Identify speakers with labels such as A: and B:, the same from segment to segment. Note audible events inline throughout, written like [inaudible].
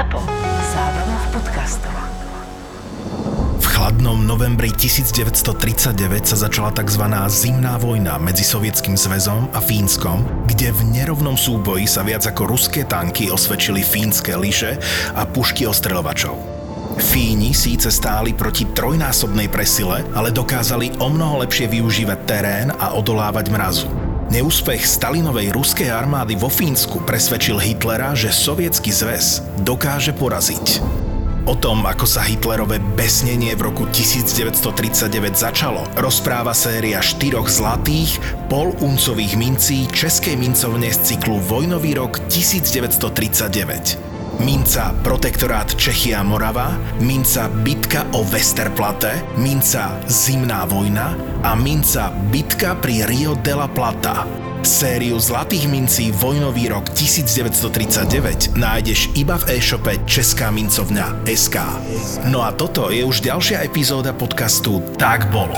A: ZAPO. Zábrná v podcastov.
B: V chladnom novembri 1939 sa začala tzv. zimná vojna medzi Sovietským zväzom a Fínskom, kde v nerovnom súboji sa viac ako ruské tanky osvedčili fínske liše a pušky ostreľovačov. Fíni síce stáli proti trojnásobnej presile, ale dokázali o mnoho lepšie využívať terén a odolávať mrazu. Neúspech Stalinovej ruskej armády vo Fínsku presvedčil Hitlera, že Sovietsky zväz dokáže poraziť. O tom, ako sa Hitlerové besnenie v roku 1939 začalo, rozpráva séria štyroch zlatých, poluncových mincí Českej mincovne z cyklu Vojnový rok 1939 minca Protektorát Čechia Morava, minca Bitka o Westerplatte, minca Zimná vojna a minca Bitka pri Rio de la Plata. Sériu zlatých mincí Vojnový rok 1939 nájdeš iba v e-shope Česká mincovňa SK. No a toto je už ďalšia epizóda podcastu Tak bolo.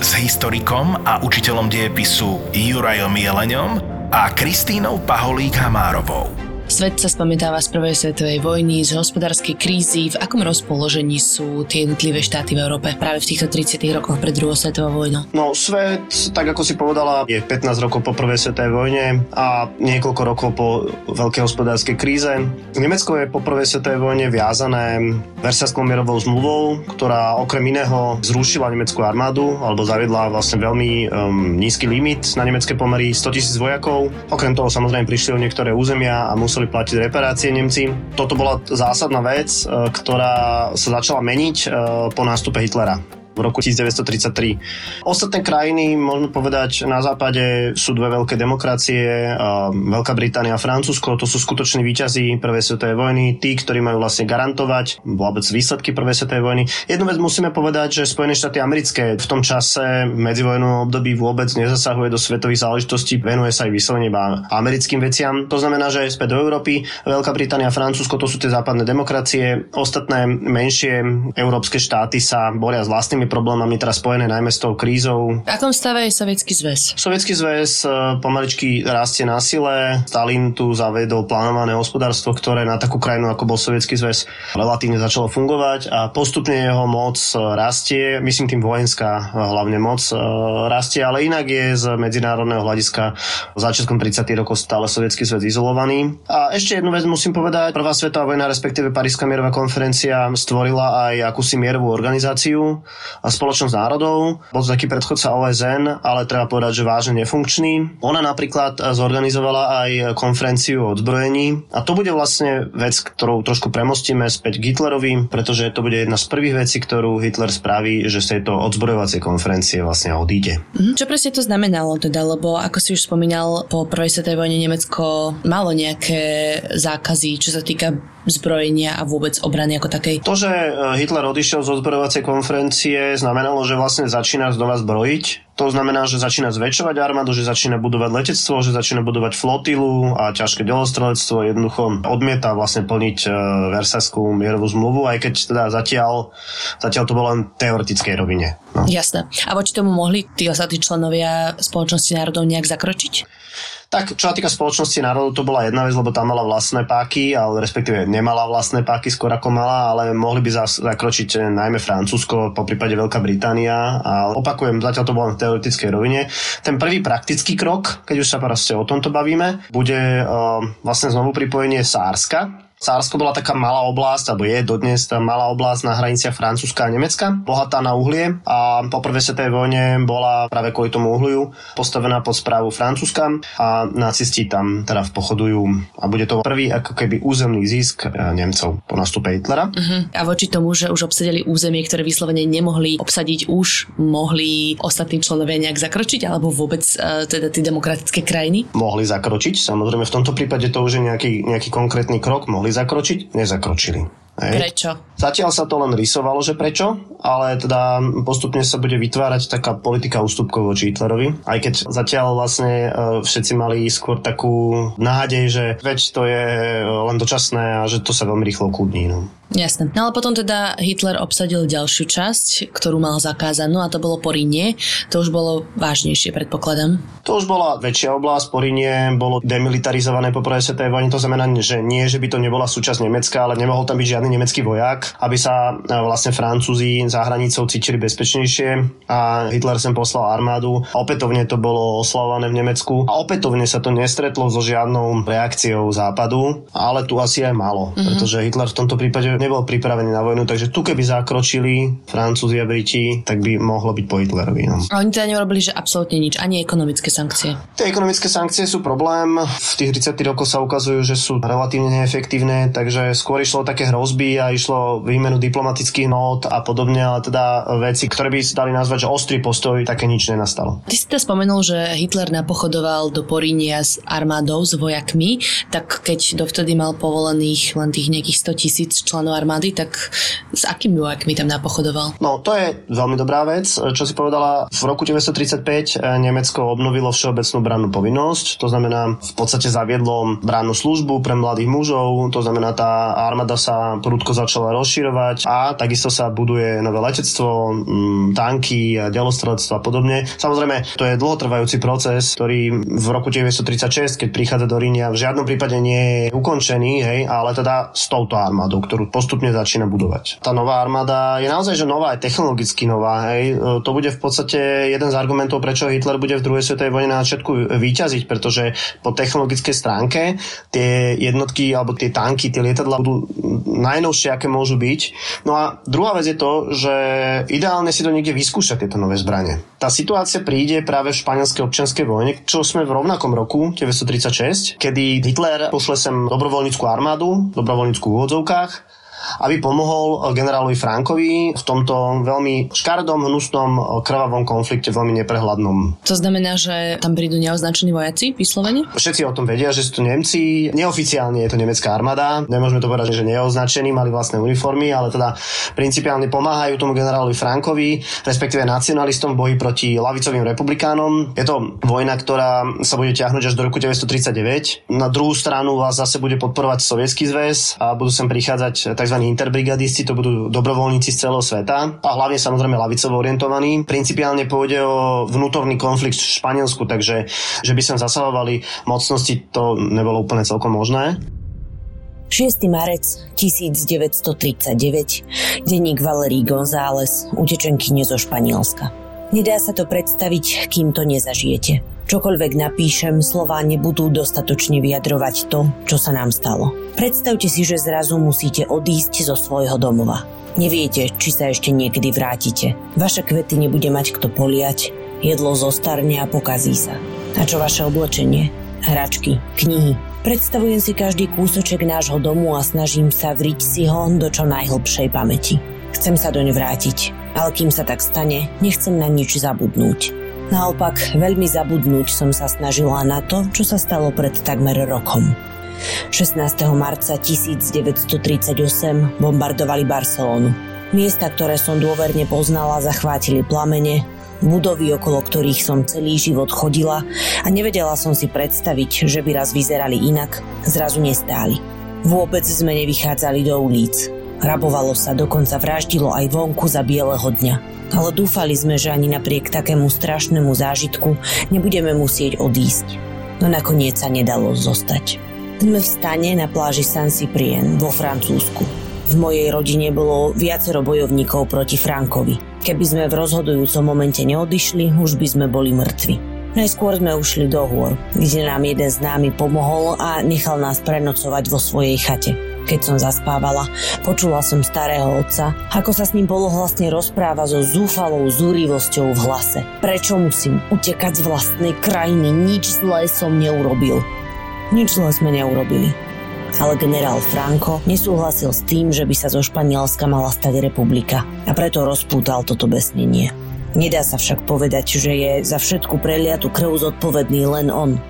B: S historikom a učiteľom dejepisu Jurajom Jeleňom a Kristínou Paholík-Hamárovou.
C: Svet sa spamätáva z prvej svetovej vojny, z hospodárskej krízy. V akom rozpoložení sú tie jednotlivé štáty v Európe práve v týchto 30 rokoch pred druhou svetovou vojnou?
D: No svet, tak ako si povedala, je 15 rokov po prvej svetovej vojne a niekoľko rokov po veľkej hospodárskej kríze. Nemecko je po prvej svetovej vojne viazané Versajskou mierovou zmluvou, ktorá okrem iného zrušila nemeckú armádu alebo zaviedla vlastne veľmi um, nízky limit na nemecké pomery 100 tisíc vojakov. Okrem toho samozrejme prišli o niektoré územia a museli museli platiť reparácie Nemci. Toto bola zásadná vec, e, ktorá sa začala meniť e, po nástupe Hitlera v roku 1933. Ostatné krajiny, môžeme povedať, na západe sú dve veľké demokracie, Veľká Británia a Francúzsko, to sú skutoční výťazí prvej svetovej vojny, tí, ktorí majú vlastne garantovať vôbec výsledky prvej svetovej vojny. Jednu vec musíme povedať, že Spojené štáty americké v tom čase medzivojnovom období vôbec nezasahuje do svetových záležitostí, venuje sa aj vyslovene iba americkým veciam. To znamená, že späť do Európy, Veľká Británia a Francúzsko to sú tie západné demokracie, ostatné menšie európske štáty sa boria s vlastnými problémami teraz spojené najmä s tou krízou.
C: V akom stave je Sovietský zväz?
D: Sovietský zväz e, pomaličky rastie na sile. Stalin tu zavedol plánované hospodárstvo, ktoré na takú krajinu ako bol Sovietský zväz relatívne začalo fungovať a postupne jeho moc e, rastie, myslím tým vojenská e, hlavne moc rastie, ale inak je z medzinárodného hľadiska začiatkom 30. rokov stále Sovietský zväz izolovaný. A ešte jednu vec musím povedať. Prvá svetová vojna, respektíve Paríska mierová konferencia stvorila aj akúsi mierovú organizáciu spoločnosť národov. Bol to taký predchodca OSN, ale treba povedať, že vážne nefunkčný. Ona napríklad zorganizovala aj konferenciu o odzbrojení a to bude vlastne vec, ktorú trošku premostíme späť k Hitlerovi, pretože to bude jedna z prvých vecí, ktorú Hitler spraví, že z tejto odzbrojovacej konferencie vlastne odíde.
C: Mhm. Čo presne to znamenalo teda, lebo ako si už spomínal, po prvej svetovej vojne Nemecko malo nejaké zákazy, čo sa týka zbrojenia a vôbec obrany ako takej.
D: To, že e, Hitler odišiel z odzbrojovacej konferencie, znamenalo, že vlastne začína znova zbrojiť. To znamená, že začína zväčšovať armádu, že začína budovať letectvo, že začína budovať flotilu a ťažké delostrelectvo. Jednoducho odmieta vlastne plniť e, Versajskú mierovú zmluvu, aj keď teda zatiaľ, zatiaľ to bolo len teoretickej rovine.
C: No. Jasné. A voči tomu mohli tí ostatní členovia spoločnosti národov nejak zakročiť?
D: Tak, čo sa týka spoločnosti národov, to bola jedna vec, lebo tam mala vlastné páky, ale respektíve nemala vlastné páky, skôr ako mala, ale mohli by zakročiť eh, najmä Francúzsko, po prípade Veľká Británia. A opakujem, zatiaľ to bolo na teoretickej rovine. Ten prvý praktický krok, keď už sa proste o tomto bavíme, bude uh, vlastne znovu pripojenie Sárska, Sársko bola taká malá oblasť, alebo je dodnes tá malá oblasť na hraniciach Francúzska a Nemecka, bohatá na uhlie a po prvej svetovej vojne bola práve kvôli tomu uhliu postavená pod správu Francúzska a nacisti tam teda pochodujú a bude to prvý ako keby územný zisk e, Nemcov po nastupe Hitlera.
C: Uh-huh. A voči tomu, že už obsadili územie, ktoré vyslovene nemohli obsadiť, už mohli ostatní členovia nejak zakročiť, alebo vôbec uh, teda tie demokratické krajiny?
D: Mohli zakročiť, samozrejme v tomto prípade to už je nejaký, nejaký konkrétny krok, mohli mohli zakročiť, nezakročili.
C: Hej. Prečo?
D: Zatiaľ sa to len rysovalo, že prečo, ale teda postupne sa bude vytvárať taká politika ústupkov voči Hitlerovi. Aj keď zatiaľ vlastne e, všetci mali skôr takú nádej, že veď to je len dočasné a že to sa veľmi rýchlo kúdní. No.
C: Jasné. No ale potom teda Hitler obsadil ďalšiu časť, ktorú mal zakázanú a to bolo Porínie. To už bolo vážnejšie, predpokladám.
D: To už bola väčšia oblasť. Porínie bolo demilitarizované po prvej svetovej vojne. To znamená, že nie, že by to nebola súčasť Nemecka, ale nemohol tam byť žiadny nemecký vojak, aby sa e, vlastne Francúzi za hranicou cítili bezpečnejšie a Hitler sem poslal armádu. Opätovne to bolo oslavované v Nemecku a opätovne sa to nestretlo so žiadnou reakciou západu, ale tu asi aj malo, mm-hmm. pretože Hitler v tomto prípade nebol pripravený na vojnu, takže tu keby zakročili Francúzi a Briti, tak by mohlo byť po Hitlerovi. No.
C: A oni teda nerobili, že absolútne nič, ani ekonomické sankcie.
D: Tie ekonomické sankcie sú problém. V tých 30 rokoch sa ukazujú, že sú relatívne neefektívne, takže skôr išlo také hrozby a išlo výmenu diplomatických nót a podobne, ale teda veci, ktoré by si dali nazvať, že ostrý postoj, také nič nenastalo.
C: Ty si teda spomenul, že Hitler napochodoval do Porínia s armádou, s vojakmi, tak keď dovtedy mal povolených len tých nejakých 100 tisíc členov členov armády, tak s akými vojakmi tam napochodoval?
D: No, to je veľmi dobrá vec. Čo si povedala, v roku 1935 eh, Nemecko obnovilo všeobecnú brannú povinnosť, to znamená v podstate zaviedlo brannú službu pre mladých mužov, to znamená tá armáda sa prudko začala rozširovať a takisto sa buduje nové letectvo, mm, tanky, delostrelectvo a podobne. Samozrejme, to je dlhotrvajúci proces, ktorý v roku 1936, keď prichádza do Rínia, v žiadnom prípade nie je ukončený, hej, ale teda s touto armádou, ktorú postupne začína budovať. Tá nová armáda je naozaj že nová, aj technologicky nová. Hej. E, to bude v podstate jeden z argumentov, prečo Hitler bude v druhej svetovej vojne na začiatku výťaziť, pretože po technologickej stránke tie jednotky alebo tie tanky, tie lietadla budú najnovšie, aké môžu byť. No a druhá vec je to, že ideálne si to niekde vyskúšať tieto nové zbranie. Tá situácia príde práve v španielskej občianskej vojne, čo sme v rovnakom roku, 1936, kedy Hitler pošle sem dobrovoľníckú armádu, dobrovoľníckú v úvodzovkách, aby pomohol eh, generálovi Frankovi v tomto veľmi škardom, hnusnom, eh, krvavom konflikte, veľmi neprehľadnom.
C: To znamená, že tam prídu neoznačení vojaci, vyslovene?
D: Všetci o tom vedia, že sú to Nemci. Neoficiálne je to nemecká armáda. Nemôžeme to povedať, že neoznačení, mali vlastné uniformy, ale teda principiálne pomáhajú tomu generálovi Frankovi, respektíve nacionalistom v boji proti lavicovým republikánom. Je to vojna, ktorá sa bude ťahnuť až do roku 1939. Na druhú stranu vás zase bude podporovať Sovietský zväz a budú sem prichádzať tzv interbrigadisti, to budú dobrovoľníci z celého sveta a hlavne samozrejme lavicovo orientovaní. Principiálne pôjde o vnútorný konflikt v Španielsku, takže že by sa zasahovali mocnosti, to nebolo úplne celkom možné.
E: 6. marec 1939, denník Valerí González, utečenkyne zo Španielska. Nedá sa to predstaviť, kým to nezažijete. Čokoľvek napíšem, slová nebudú dostatočne vyjadrovať to, čo sa nám stalo. Predstavte si, že zrazu musíte odísť zo svojho domova. Neviete, či sa ešte niekedy vrátite. Vaše kvety nebude mať kto poliať, jedlo zostarne a pokazí sa. A čo vaše oblečenie? Hračky, knihy. Predstavujem si každý kúsoček nášho domu a snažím sa vriť si ho do čo najhlbšej pamäti. Chcem sa doň vrátiť, ale kým sa tak stane, nechcem na nič zabudnúť. Naopak, veľmi zabudnúť som sa snažila na to, čo sa stalo pred takmer rokom. 16. marca 1938 bombardovali Barcelonu. Miesta, ktoré som dôverne poznala, zachvátili plamene, budovy, okolo ktorých som celý život chodila a nevedela som si predstaviť, že by raz vyzerali inak, zrazu nestáli. Vôbec sme nevychádzali do ulic. Rabovalo sa, dokonca vraždilo aj vonku za bieleho dňa ale dúfali sme, že ani napriek takému strašnému zážitku nebudeme musieť odísť. No nakoniec sa nedalo zostať. Sme v stane na pláži San Cyprien vo Francúzsku. V mojej rodine bolo viacero bojovníkov proti Frankovi. Keby sme v rozhodujúcom momente neodišli, už by sme boli mŕtvi. Najskôr sme ušli do hôr, kde nám jeden známy pomohol a nechal nás prenocovať vo svojej chate. Keď som zaspávala, počula som starého otca, ako sa s ním polohlasne rozpráva so zúfalou zúrivosťou v hlase. Prečo musím utekať z vlastnej krajiny? Nič zlé som neurobil. Nič zlé sme neurobili. Ale generál Franco nesúhlasil s tým, že by sa zo Španielska mala stať republika a preto rozpútal toto besnenie. Nedá sa však povedať, že je za všetku preliatu krv zodpovedný len on.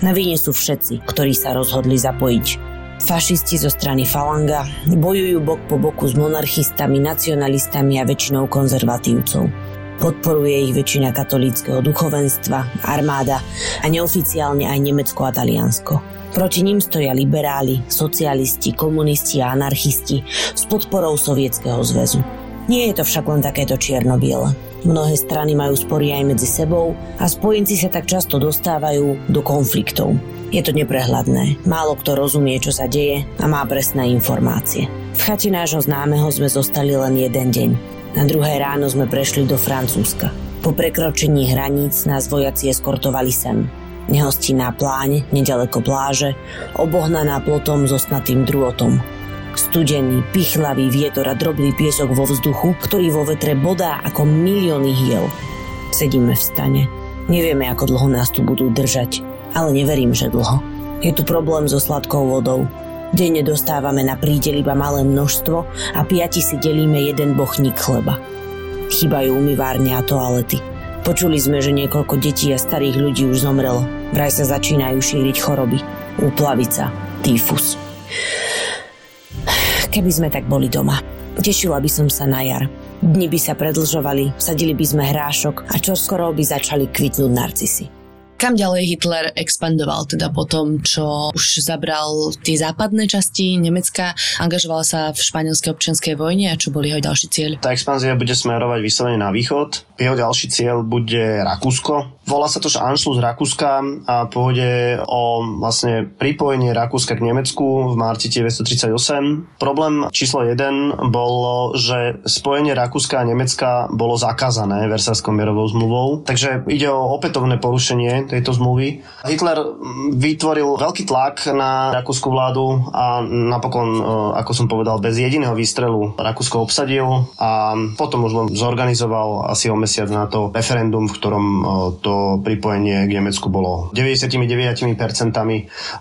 E: Na vine sú všetci, ktorí sa rozhodli zapojiť Fašisti zo strany Falanga bojujú bok po boku s monarchistami, nacionalistami a väčšinou konzervatívcov. Podporuje ich väčšina katolíckého duchovenstva, armáda a neoficiálne aj Nemecko a Taliansko. Proti ním stoja liberáli, socialisti, komunisti a anarchisti s podporou Sovietskeho zväzu. Nie je to však len takéto čierno-biele. Mnohé strany majú spory aj medzi sebou a spojenci sa tak často dostávajú do konfliktov. Je to neprehľadné, málo kto rozumie, čo sa deje a má presné informácie. V chate nášho známeho sme zostali len jeden deň. Na druhé ráno sme prešli do Francúzska. Po prekročení hraníc nás vojaci eskortovali sem. Nehostinná pláň, nedaleko pláže, obohnaná plotom so snatým drôtom. Studený, pichlavý vietor a drobný piesok vo vzduchu, ktorý vo vetre bodá ako milióny hiel. Sedíme v stane. Nevieme, ako dlho nás tu budú držať, ale neverím, že dlho. Je tu problém so sladkou vodou. Denne dostávame na prídel iba malé množstvo a piati si delíme jeden bochník chleba. Chýbajú umývárne a toalety. Počuli sme, že niekoľko detí a starých ľudí už zomrelo. Vraj sa začínajú šíriť choroby. Úplavica, týfus. Keby sme tak boli doma. Tešila by som sa na jar. Dni by sa predlžovali, sadili by sme hrášok a čoskoro by začali kvitnúť narcisy.
C: Kam ďalej Hitler expandoval teda po tom, čo už zabral tie západné časti Nemecka, angažoval sa v španielskej občianskej vojne a čo boli jeho ďalší cieľ?
D: Tá expanzia bude smerovať vyslovene na východ. Jeho ďalší cieľ bude Rakúsko. Volá sa to, že Anschluss Rakúska a pôjde o vlastne pripojenie Rakúska k Nemecku v marci 1938. Problém číslo 1 bolo, že spojenie Rakúska a Nemecka bolo zakázané Versálskou mierovou zmluvou, takže ide o opätovné porušenie tejto zmluvy. Hitler vytvoril veľký tlak na rakúsku vládu a napokon, e, ako som povedal, bez jediného výstrelu Rakúsko obsadil a potom už len zorganizoval asi o mesiac na to referendum, v ktorom e, to to pripojenie k Nemecku bolo 99%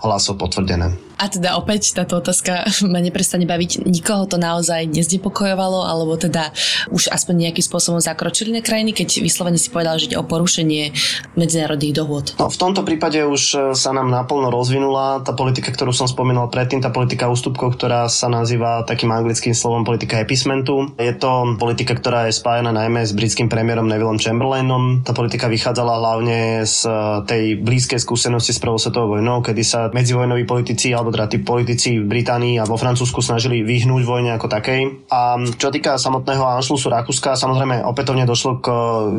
D: hlasov potvrdené.
C: A teda opäť táto otázka ma neprestane baviť. Nikoho to naozaj nezdepokojovalo, alebo teda už aspoň nejakým spôsobom zakročili na krajiny, keď vyslovene si povedal, že ide o porušenie medzinárodných dohôd?
D: No, v tomto prípade už e, sa nám naplno rozvinula tá politika, ktorú som spomínal predtým, tá politika ústupkov, ktorá sa nazýva takým anglickým slovom politika epismentu. Je to politika, ktorá je spájana najmä s britským premiérom Nevilleom Chamberlainom. Tá politika vychádzala hlavne z e, tej blízkej skúsenosti s prvou svetovou vojnou, kedy sa medzivojnoví politici alebo teda tí politici v Británii a vo Francúzsku snažili vyhnúť vojne ako takej. A čo týka samotného Anšlusu Rakúska, samozrejme opätovne došlo k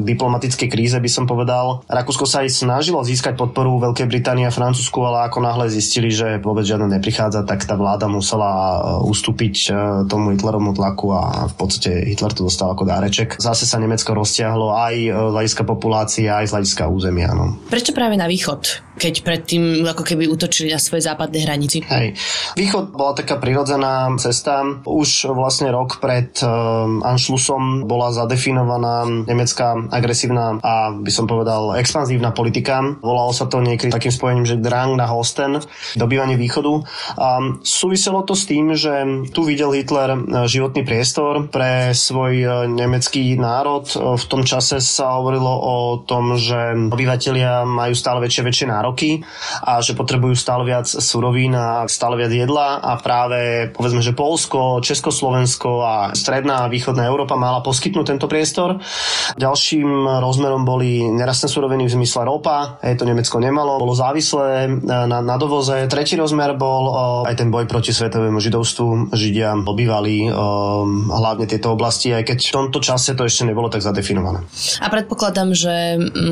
D: diplomatickej kríze, by som povedal. Rakúsko sa aj snažilo získať podporu Veľkej Británie a Francúzsku, ale ako náhle zistili, že vôbec žiadne neprichádza, tak tá vláda musela e, ustúpiť tomu Hitlerovmu tlaku a v podstate Hitler to dostal ako dáreček. Zase sa Nemecko roztiahlo aj z hľadiska populácie, aj z hľadiska územia. No.
C: Prečo práve na východ? keď predtým ako keby útočili na svoje západné hranici.
D: Hej. Východ bola taká prirodzená cesta. Už vlastne rok pred um, Anschlussom bola zadefinovaná nemecká agresívna a by som povedal expanzívna politika. Volalo sa to niekedy takým spojením, že Drang na Hosten, dobývanie východu. A súviselo to s tým, že tu videl Hitler e, životný priestor pre svoj e, nemecký národ. V tom čase sa hovorilo o tom, že obyvateľia majú stále väčšie väčšie nároky roky a že potrebujú stále viac surovín a stále viac jedla a práve povedzme, že Polsko, Československo a stredná a východná Európa mala poskytnúť tento priestor. Ďalším rozmerom boli nerastné suroviny v zmysle ropa, hej, to Nemecko nemalo, bolo závislé na, na dovoze. Tretí rozmer bol o, aj ten boj proti svetovému židovstvu. Židia obývali o, hlavne tieto oblasti, aj keď v tomto čase to ešte nebolo tak zadefinované.
C: A predpokladám, že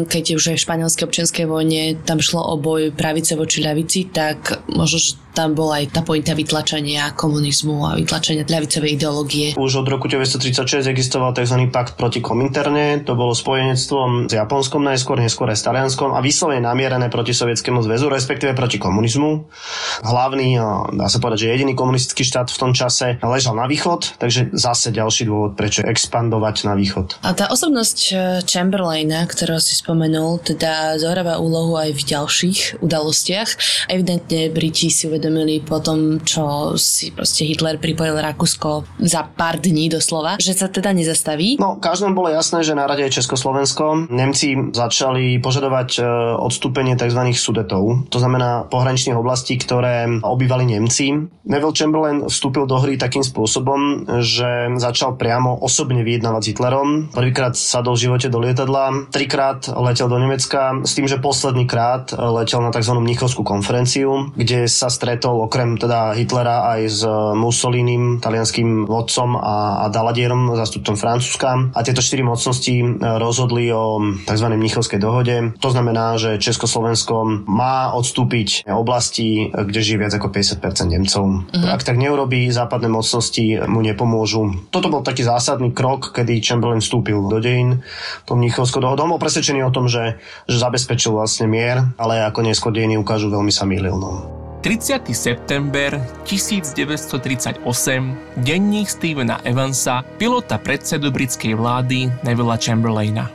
C: keď už aj v španielskej občianskej vojne tam šlo o boj pravice voči ľavici, tak možno, že tam bola aj tá pointa vytlačenia komunizmu a vytlačenia ľavicovej ideológie.
D: Už od roku 1936 existoval tzv. pakt proti kominterne, to bolo spojenectvom s Japonskom najskôr, neskôr aj s Talianskom a vyslovene namierené proti Sovietskému zväzu, respektíve proti komunizmu. Hlavný, dá sa povedať, že jediný komunistický štát v tom čase ležal na východ, takže zase ďalší dôvod, prečo expandovať na východ.
C: A tá osobnosť eh, Chamberlaina, ktorého si spomenul, teda zohráva úlohu aj v ďalších udalostiach. Evidentne Briti si uvedomili po tom, čo si proste Hitler pripojil Rakúsko za pár dní doslova, že sa teda nezastaví.
D: No, každému bolo jasné, že na rade je Československo. Nemci začali požadovať e, odstúpenie tzv. sudetov, to znamená pohraničných oblastí, ktoré obývali Nemci. Neville Chamberlain vstúpil do hry takým spôsobom, že začal priamo osobne vyjednávať s Hitlerom. Prvýkrát sadol v živote do lietadla, trikrát letel do Nemecka s tým, že posledný krát letel na tzv. Mnichovskú konferenciu, kde sa stretol okrem teda Hitlera aj s Mussolinim, talianským vodcom a, a Daladierom, zástupcom Francúzska. A tieto štyri mocnosti e, rozhodli o tzv. Mnichovskej dohode. To znamená, že Československo má odstúpiť oblasti, kde žije viac ako 50% Nemcov. Uh-huh. Ak tak neurobí, západné mocnosti mu nepomôžu. Toto bol taký zásadný krok, kedy Chamberlain vstúpil do dejín to Mnichovskou dohodou. Bol presvedčený o tom, že, že zabezpečil vlastne mier, ale ako neskôr dejiny ukážu, veľmi sa mýlil. No.
F: 30. september 1938 denník Stevena Evansa, pilota predsedu britskej vlády Nevilla Chamberlaina.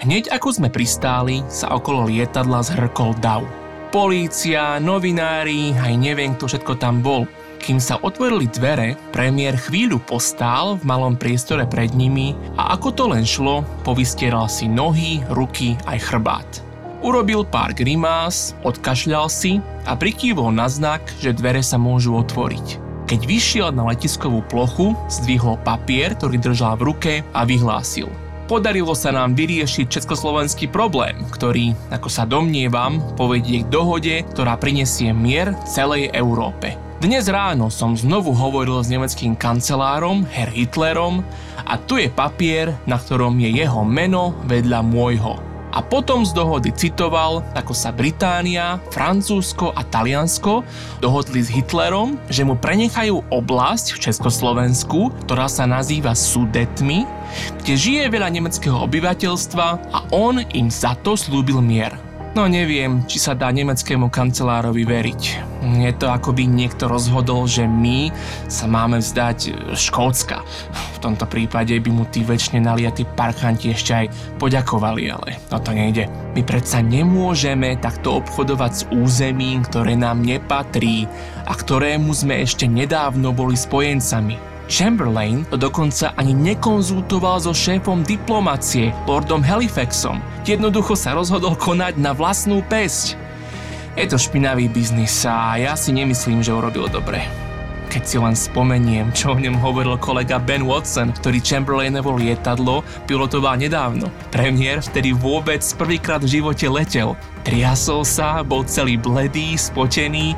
F: Hneď ako sme pristáli, sa okolo lietadla zhrkol dav. Polícia, novinári, aj neviem kto všetko tam bol. Kým sa otvorili dvere, premiér chvíľu postál v malom priestore pred nimi a ako to len šlo, povystieral si nohy, ruky aj chrbát. Urobil pár grimás, odkašľal si a prikývol na znak, že dvere sa môžu otvoriť. Keď vyšiel na letiskovú plochu, zdvihol papier, ktorý držal v ruke a vyhlásil. Podarilo sa nám vyriešiť československý problém, ktorý, ako sa domnievam, povedie k dohode, ktorá prinesie mier celej Európe. Dnes ráno som znovu hovoril s nemeckým kancelárom, Herr Hitlerom, a tu je papier, na ktorom je jeho meno vedľa môjho a potom z dohody citoval, ako sa Británia, Francúzsko a Taliansko dohodli s Hitlerom, že mu prenechajú oblasť v Československu, ktorá sa nazýva Sudetmi, kde žije veľa nemeckého obyvateľstva a on im za to slúbil mier. No neviem, či sa dá nemeckému kancelárovi veriť. Je to ako by niekto rozhodol, že my sa máme vzdať Škótska. V tomto prípade by mu tí väčšine naliatí parchanti ešte aj poďakovali, ale no to nejde. My predsa nemôžeme takto obchodovať s územím, ktoré nám nepatrí a ktorému sme ešte nedávno boli spojencami. Chamberlain to dokonca ani nekonzultoval so šéfom diplomacie, lordom Halifaxom. Jednoducho sa rozhodol konať na vlastnú pesť. Je to špinavý biznis a ja si nemyslím, že urobil dobre. Keď si len spomeniem, čo o ňom hovoril kolega Ben Watson, ktorý Chamberlainovo lietadlo pilotoval nedávno. Premiér vtedy vôbec prvýkrát v živote letel. Triasol sa, bol celý bledý, spotený.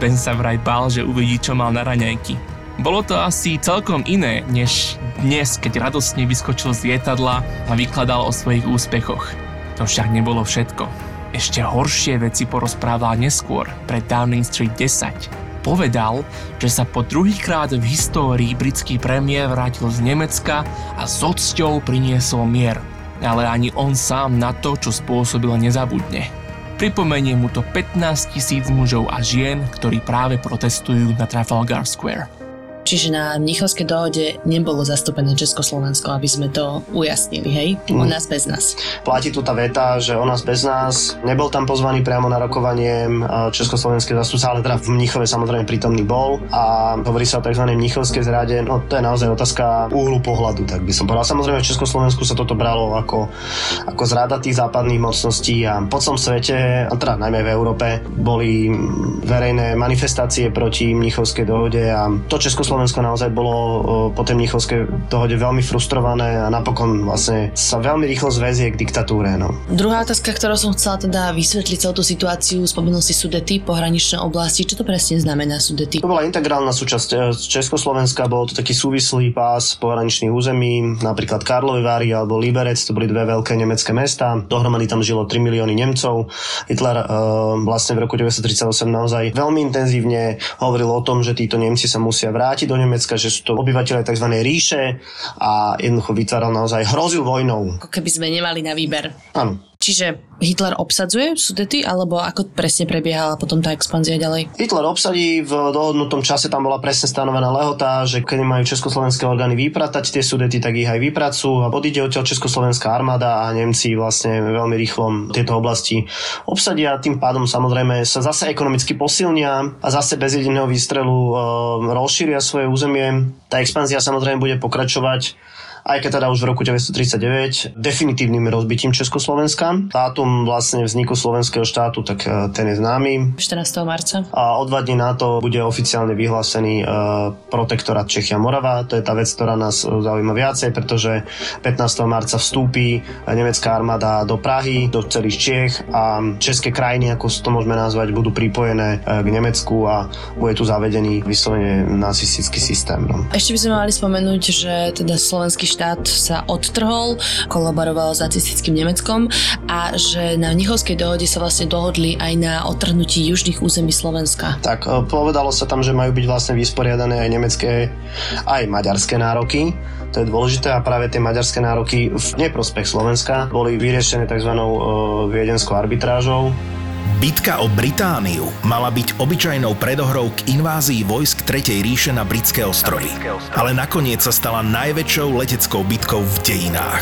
F: Ben sa vraj bál, že uvidí, čo mal na raňajky. Bolo to asi celkom iné, než dnes, keď radostne vyskočil z lietadla a vykladal o svojich úspechoch. To však nebolo všetko. Ešte horšie veci porozprával neskôr, pre Downing Street 10. Povedal, že sa po druhýkrát v histórii britský premiér vrátil z Nemecka a s odsťou priniesol mier. Ale ani on sám na to, čo spôsobil, nezabudne. Pripomenie mu to 15 tisíc mužov a žien, ktorí práve protestujú na Trafalgar Square.
C: Čiže na Mnichovskej dohode nebolo zastúpené Československo, aby sme to ujasnili, hej? O mm. nás bez nás.
D: Platí tu tá veta, že o nás bez nás. Nebol tam pozvaný priamo na rokovanie Československej zastupca, ale teda v Mnichove samozrejme prítomný bol a hovorí sa o tzv. Mnichovskej zrade. No to je naozaj otázka úhlu pohľadu, tak by som povedal. Samozrejme v Československu sa toto bralo ako, ako zrada tých západných mocností a po celom svete, a teda najmä v Európe, boli verejné manifestácie proti Mnichovskej dohode a to Československo Slovensko naozaj bolo po tej Mnichovskej dohode veľmi frustrované a napokon vlastne sa veľmi rýchlo zväzie k diktatúre. No.
C: Druhá otázka, ktorú som chcela teda vysvetliť celú tú situáciu, spomenul si Sudety, pohraničné oblasti. Čo to presne znamená Sudety?
D: To bola integrálna súčasť e, Československa, bol to taký súvislý pás pohraničných území, napríklad Karlovy Vary alebo Liberec, to boli dve veľké nemecké mesta. Dohromady tam žilo 3 milióny Nemcov. Hitler uh, vlastne v roku 1938 naozaj veľmi intenzívne hovoril o tom, že títo Nemci sa musia vrátiť vráti do Nemecka, že sú to obyvateľe tzv. ríše a jednoducho vytváral naozaj hrozil vojnou.
C: Ako keby sme nemali na výber.
D: Áno.
C: Čiže Hitler obsadzuje Sudety, alebo ako presne prebiehala potom tá expanzia ďalej?
D: Hitler obsadí, v dohodnutom čase tam bola presne stanovená lehota, že keď majú československé orgány vypratať tie Sudety, tak ich aj vypracujú a odíde odtiaľ československá armáda a Nemci vlastne veľmi rýchlo tieto oblasti obsadia. Tým pádom samozrejme sa zase ekonomicky posilnia a zase bez jediného výstrelu e, rozšíria svoje územie. Tá expanzia samozrejme bude pokračovať aj keď teda už v roku 1939 definitívnym rozbitím Československa. Dátum vlastne vzniku slovenského štátu, tak e, ten je známy.
C: 14. marca.
D: A o dva dní na to bude oficiálne vyhlásený uh, protektorát Čechia Morava. To je tá vec, ktorá nás zaujíma viacej, pretože 15. marca vstúpi nemecká armáda do Prahy, do celých Čiech a české krajiny, ako to môžeme nazvať, budú pripojené k Nemecku a bude tu zavedený vyslovene nacistický systém. No.
C: Ešte by sme mali spomenúť, že teda slovenský štát sa odtrhol, kolaboroval s nacistickým Nemeckom a že na Mnichovskej dohode sa vlastne dohodli aj na odtrhnutí južných území Slovenska.
D: Tak e, povedalo sa tam, že majú byť vlastne vysporiadané aj nemecké, aj maďarské nároky. To je dôležité a práve tie maďarské nároky v neprospech Slovenska boli vyriešené tzv. E, viedenskou arbitrážou
B: Bitka o Britániu mala byť obyčajnou predohrou k invázii vojsk Tretej ríše na britské ostrovy. Ale nakoniec sa stala najväčšou leteckou bitkou v dejinách.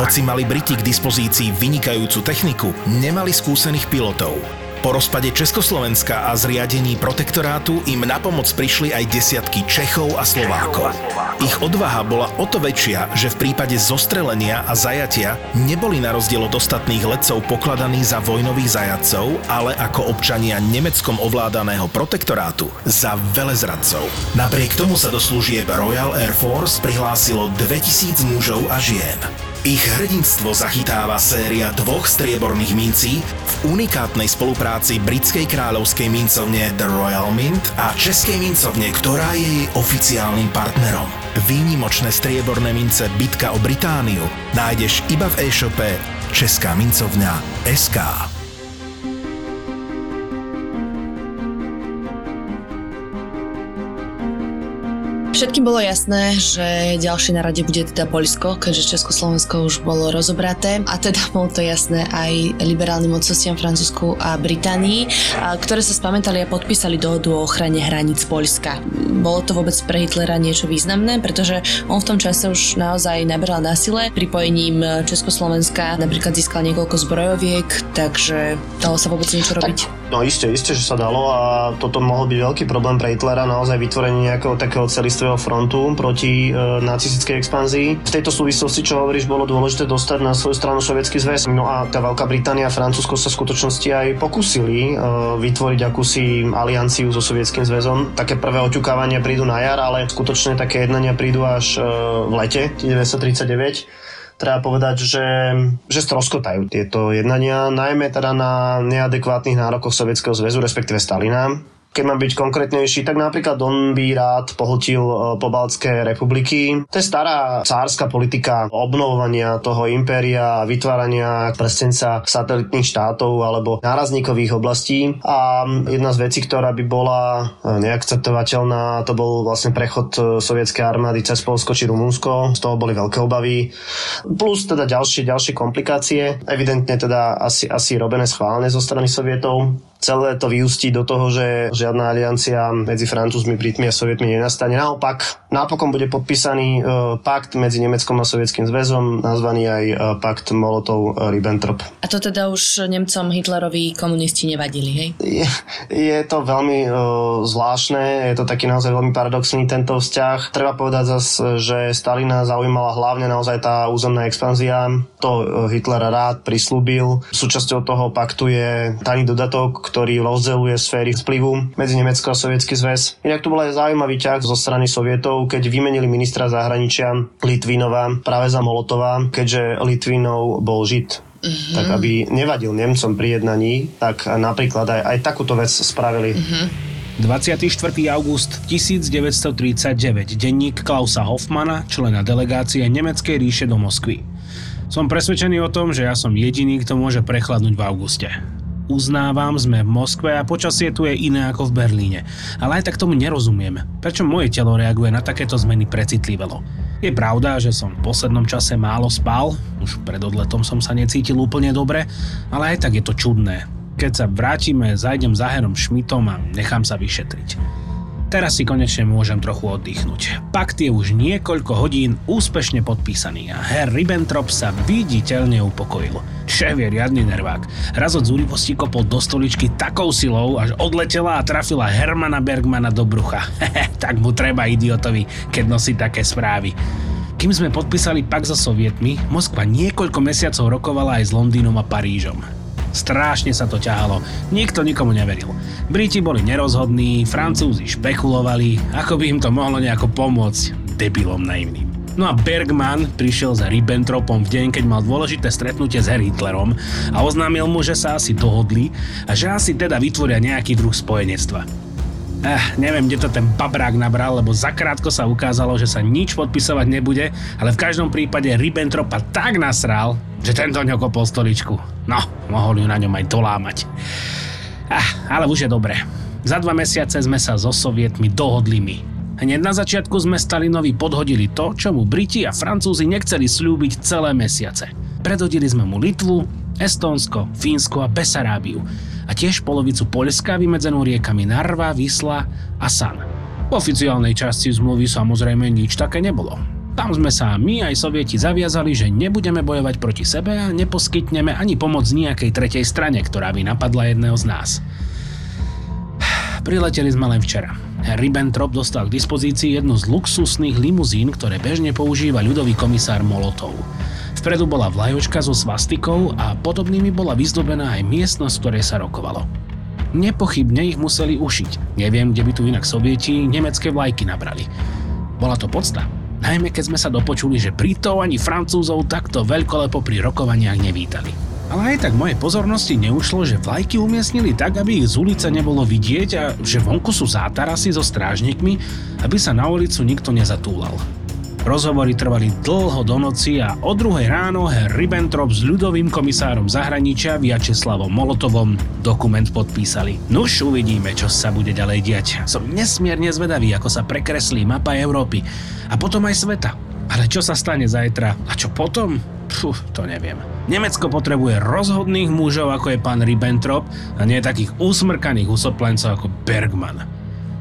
B: Hoci mali Briti k dispozícii vynikajúcu techniku, nemali skúsených pilotov. Po rozpade Československa a zriadení protektorátu im na pomoc prišli aj desiatky Čechov a Slovákov. Ich odvaha bola o to väčšia, že v prípade zostrelenia a zajatia neboli na rozdiel od ostatných letcov pokladaní za vojnových zajatcov, ale ako občania nemeckom ovládaného protektorátu za velezradcov. Napriek tomu sa do služieb Royal Air Force prihlásilo 2000 mužov a žien. Ich hrdinstvo zachytáva séria dvoch strieborných mincí v unikátnej spolupráci britskej kráľovskej mincovne The Royal Mint a českej mincovne, ktorá je jej oficiálnym partnerom. Výnimočné strieborné mince Bitka o Britániu nájdeš iba v e-shope Česká mincovňa SK.
C: Všetkým bolo jasné, že ďalšie na rade bude teda Poľsko, keďže Československo už bolo rozobraté a teda bolo to jasné aj liberálnym mocnostiam Francúzsku a Británii, ktoré sa spamätali a podpísali dohodu o ochrane hraníc Poľska. Bolo to vôbec pre Hitlera niečo významné, pretože on v tom čase už naozaj naberal na sile. Pripojením Československa napríklad získal niekoľko zbrojoviek, takže dalo sa vôbec niečo robiť?
D: No isté, isté, že sa dalo a toto mohol byť veľký problém pre Hitlera, naozaj vytvorenie nejakého takého celistvého frontu proti e, nacistickej expanzii. V tejto súvislosti, čo hovoríš, bolo dôležité dostať na svoju stranu Sovietský zväz. No a tá Veľká Británia a Francúzsko sa v skutočnosti aj pokusili e, vytvoriť akúsi alianciu so Sovietským zväzom. Také prvé oťukávania prídu na jar, ale skutočne také jednania prídu až e, v lete 1939 treba povedať, že, že stroskotajú tieto jednania, najmä teda na neadekvátnych nárokoch Sovietskeho zväzu, respektíve Stalina keď mám byť konkrétnejší, tak napríklad on by rád pohltil e, pobaltské republiky. To je stará cárska politika obnovovania toho impéria, vytvárania prstenca satelitných štátov alebo nárazníkových oblastí. A jedna z vecí, ktorá by bola e, neakceptovateľná, to bol vlastne prechod e, sovietskej armády cez Polsko či Rumunsko. Z toho boli veľké obavy. Plus teda ďalšie, ďalšie komplikácie. Evidentne teda asi, asi robené schválne zo strany Sovietov celé to vyústí do toho, že žiadna aliancia medzi Francúzmi, Britmi a Sovietmi nenastane. Naopak, napokon bude podpísaný e, pakt medzi Nemeckom a Sovietským zväzom, nazvaný aj e, pakt Molotov-Ribbentrop.
C: A to teda už Nemcom Hitlerovi komunisti nevadili, hej?
D: Je, je to veľmi e, zvláštne, je to taký naozaj veľmi paradoxný tento vzťah. Treba povedať zase, že Stalina zaujímala hlavne naozaj tá územná expanzia. To Hitler rád prislúbil. Súčasťou toho paktu je tajný dodatok, ktorý rozdeluje sféry vplyvu medzi Nemecko a Sovietský zväz. Inak tu bol aj zaujímavý ťah zo strany Sovietov, keď vymenili ministra zahraničia Litvinova práve za Molotova, keďže Litvinov bol Žid. Mm-hmm. Tak aby nevadil Nemcom pri jednaní, tak napríklad aj, aj takúto vec spravili. Mm-hmm.
G: 24. august 1939, denník Klausa Hoffmana, člena delegácie Nemeckej ríše do Moskvy. Som presvedčený o tom, že ja som jediný, kto môže prechladnúť v auguste. Uznávam, sme v Moskve a počasie tu je iné ako v Berlíne. Ale aj tak tomu nerozumiem. Prečo moje telo reaguje na takéto zmeny precitlivelo? Je pravda, že som v poslednom čase málo spal, už pred odletom som sa necítil úplne dobre, ale aj tak je to čudné. Keď sa vrátime, zajdem za Herom Šmitom a nechám sa vyšetriť. Teraz si konečne môžem trochu oddychnúť. Pakt je už niekoľko hodín úspešne podpísaný a Herr Ribbentrop sa viditeľne upokojil. Šéf je riadny nervák. Raz od zúrivosti kopol do stoličky takou silou, až odletela a trafila Hermana Bergmana do brucha. [laughs] tak mu treba idiotovi, keď nosí také správy. Kým sme podpísali pak so sovietmi, Moskva niekoľko mesiacov rokovala aj s Londýnom a Parížom. Strášne sa to ťahalo, nikto nikomu neveril. Briti boli nerozhodní, Francúzi špekulovali, ako by im to mohlo nejako pomôcť debilom naivným. No a Bergman prišiel za Ribbentropom v deň, keď mal dôležité stretnutie s Hitlerom a oznámil mu, že sa asi dohodli a že asi teda vytvoria nejaký druh spojenectva. Eh, neviem, kde to ten babrák nabral, lebo zakrátko sa ukázalo, že sa nič podpisovať nebude, ale v každom prípade Ribbentropa tak nasral, že tento ňo kopol stoličku. No, mohol ju na ňom aj dolámať. Ah, ale už je dobre. Za dva mesiace sme sa so sovietmi dohodli my. Hneď na začiatku sme Stalinovi podhodili to, čo mu Briti a Francúzi nechceli slúbiť celé mesiace. Predhodili sme mu Litvu, Estónsko, Fínsko a Besarábiu a tiež polovicu Poľska vymedzenú riekami Narva, Vysla a San. V oficiálnej časti zmluvy samozrejme nič také nebolo. Tam sme sa my aj sovieti zaviazali, že nebudeme bojovať proti sebe a neposkytneme ani pomoc nejakej tretej strane, ktorá by napadla jedného z nás. Prileteli sme len včera. Ribbentrop dostal k dispozícii jednu z luxusných limuzín, ktoré bežne používa ľudový komisár Molotov. Vpredu bola vlajočka so svastikou a podobnými bola vyzdobená aj miestnosť, v ktorej sa rokovalo. Nepochybne ich museli ušiť. Neviem, kde by tu inak sovieti nemecké vlajky nabrali. Bola to podsta. Najmä keď sme sa dopočuli, že Britov ani Francúzov takto veľkolepo pri rokovaniach nevítali. Ale aj tak mojej pozornosti neušlo, že vlajky umiestnili tak, aby ich z ulice nebolo vidieť a že vonku sú zátarasy so strážnikmi, aby sa na ulicu nikto nezatúlal. Rozhovory trvali dlho do noci a o druhej ráno Ribbentrop s ľudovým komisárom zahraničia Viačeslavom Molotovom dokument podpísali. Nuž uvidíme, čo sa bude ďalej diať. Som nesmierne zvedavý, ako sa prekreslí mapa Európy a potom aj sveta. Ale čo sa stane zajtra a čo potom? Puh, to neviem. Nemecko potrebuje rozhodných mužov, ako je pán Ribbentrop a nie takých úsmrkaných usoplencov ako Bergman.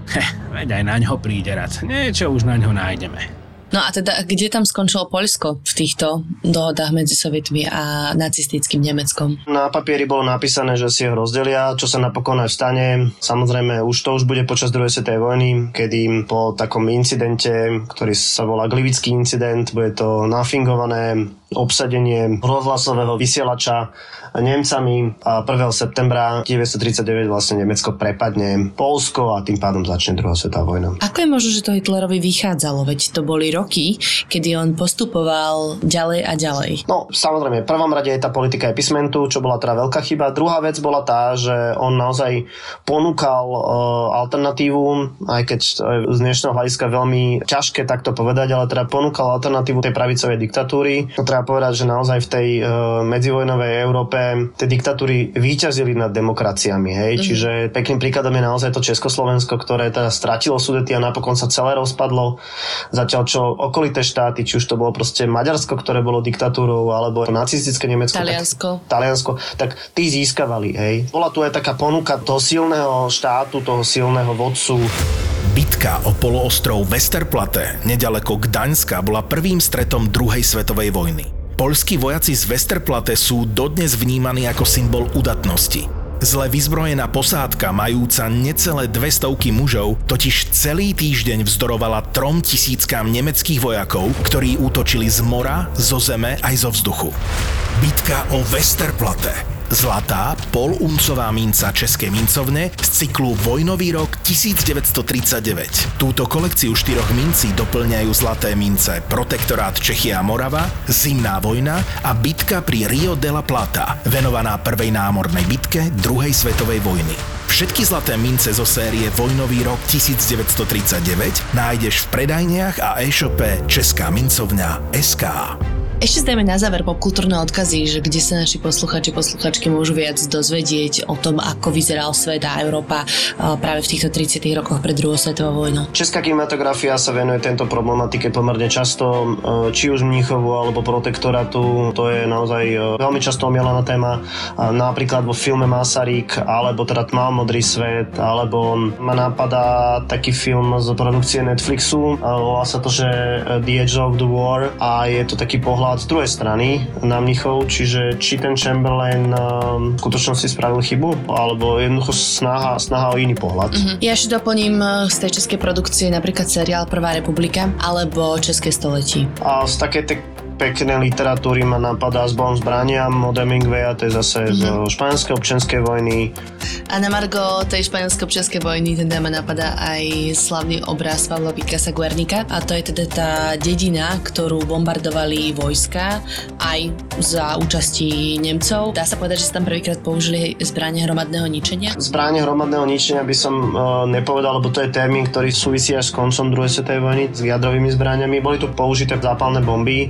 G: Heh, veď aj na ňo príde rad. Niečo už na ňo nájdeme.
C: No a teda, kde tam skončilo Poľsko v týchto dohodách medzi Sovietmi a nacistickým Nemeckom?
D: Na papieri bolo napísané, že si ho rozdelia, čo sa napokon aj stane. Samozrejme, už to už bude počas druhej svetovej vojny, kedy po takom incidente, ktorý sa volá Glivický incident, bude to nafingované obsadenie rozhlasového vysielača Nemcami a 1. septembra 1939 vlastne Nemecko prepadne Polsko a tým pádom začne druhá svetová vojna.
C: Ako je možno, že to Hitlerovi vychádzalo? Veď to boli roky, kedy on postupoval ďalej a ďalej.
D: No, samozrejme, v prvom rade je tá politika epismentu, čo bola teda veľká chyba. Druhá vec bola tá, že on naozaj ponúkal uh, alternatívu, aj keď z dnešného hľadiska veľmi ťažké takto povedať, ale teda ponúkal alternatívu tej pravicovej diktatúry, treba povedať, že naozaj v tej uh, medzivojnovej Európe tie diktatúry výťazili nad demokraciami. Hej? Mm. Čiže pekným príkladom je naozaj to Československo, ktoré teda stratilo sudety a napokon sa celé rozpadlo. Zatiaľ čo okolité štáty, či už to bolo proste Maďarsko, ktoré bolo diktatúrou, alebo nacistické Nemecko.
C: Taliansko.
D: Tak, Taliansko, tak tí získavali. Hej? Bola tu aj taká ponuka toho silného štátu, toho silného vodcu.
B: Bitka o poloostrov Westerplatte nedaleko Gdaňska bola prvým stretom druhej svetovej vojny. Polskí vojaci z Westerplatte sú dodnes vnímaní ako symbol udatnosti. Zle vyzbrojená posádka, majúca necelé dve stovky mužov, totiž celý týždeň vzdorovala trom tisíckám nemeckých vojakov, ktorí útočili z mora, zo zeme aj zo vzduchu. Bitka o Westerplatte Zlatá poluncová minca Českej mincovne z cyklu Vojnový rok 1939. Túto kolekciu štyroch mincí doplňajú zlaté mince Protektorát Čechia Morava, Zimná vojna a bitka pri Rio de la Plata, venovaná prvej námornej bitke druhej svetovej vojny. Všetky zlaté mince zo série Vojnový rok 1939 nájdeš v predajniach a e-shope Česká mincovňa SK.
C: Ešte zdajme na záver popkultúrne odkazy, že kde sa naši posluchači, posluchačky môžu viac dozvedieť o tom, ako vyzeral svet a Európa práve v týchto 30 rokoch pred druhou svetovou vojnou.
D: Česká kinematografia sa venuje tento problematike pomerne často, či už Mníchovu alebo protektorátu. To je naozaj e, veľmi často omielaná téma. Napríklad vo filme Masaryk, alebo teda Tmal modrý svet, alebo ma napadá taký film z produkcie Netflixu. Volá sa to, že The Edge of the War a je to taký pohľad pohľad z druhej strany na Mnichov, čiže či ten Chamberlain um, v skutočnosti spravil chybu, alebo jednoducho snaha, snaha o iný pohľad. Mm-hmm.
C: Ja ešte doplním eh, z tej českej produkcie napríklad seriál Prvá republika alebo České století.
D: A z také tej peknej literatúry ma napadá Zbom zbraniam od Hemingwaya, to je zase mm-hmm. zo španielskej občianskej vojny.
C: A na Margo tej španielsko občianskej vojny teda ma napadá aj slavný obraz Pavla Picasa Guernica a to je teda tá dedina, ktorú bombardovali vojska aj za účasti Nemcov. Dá sa povedať, že sa tam prvýkrát použili zbranie hromadného ničenia?
D: Zbranie hromadného ničenia by som uh, nepovedal, lebo to je termín, ktorý súvisí až s koncom druhej svetovej vojny s jadrovými zbraniami. Boli tu použité zápalné bomby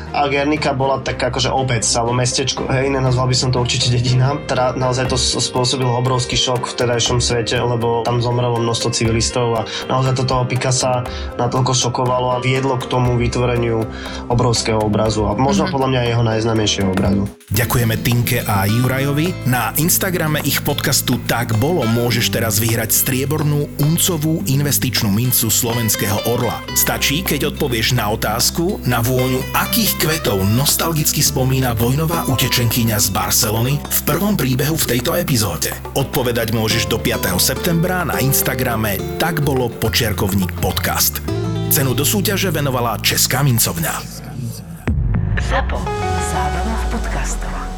D: a Gernika bola taká akože obec alebo mestečko, hej, nenazval by som to určite dedina. Teda naozaj to spôsobilo obrovský šok v tedajšom svete, lebo tam zomrelo množstvo civilistov a naozaj to toho Picasa natoľko šokovalo a viedlo k tomu vytvoreniu obrovského obrazu a možno mm-hmm. podľa mňa jeho najznámejšieho obrazu.
B: Ďakujeme Tinke a Jurajovi. Na Instagrame ich podcastu Tak bolo môžeš teraz vyhrať striebornú uncovú investičnú mincu slovenského orla. Stačí, keď odpovieš na otázku, na vôňu akých kvetov nostalgicky spomína vojnová utečenkyňa z Barcelony v prvom príbehu v tejto epizóde. Odpovedať môžeš do 5. septembra na Instagrame Tak bolo počiarkovník podcast. Cenu do súťaže venovala Česká mincovňa.
A: ZAPO. Zábrná v podcastovách.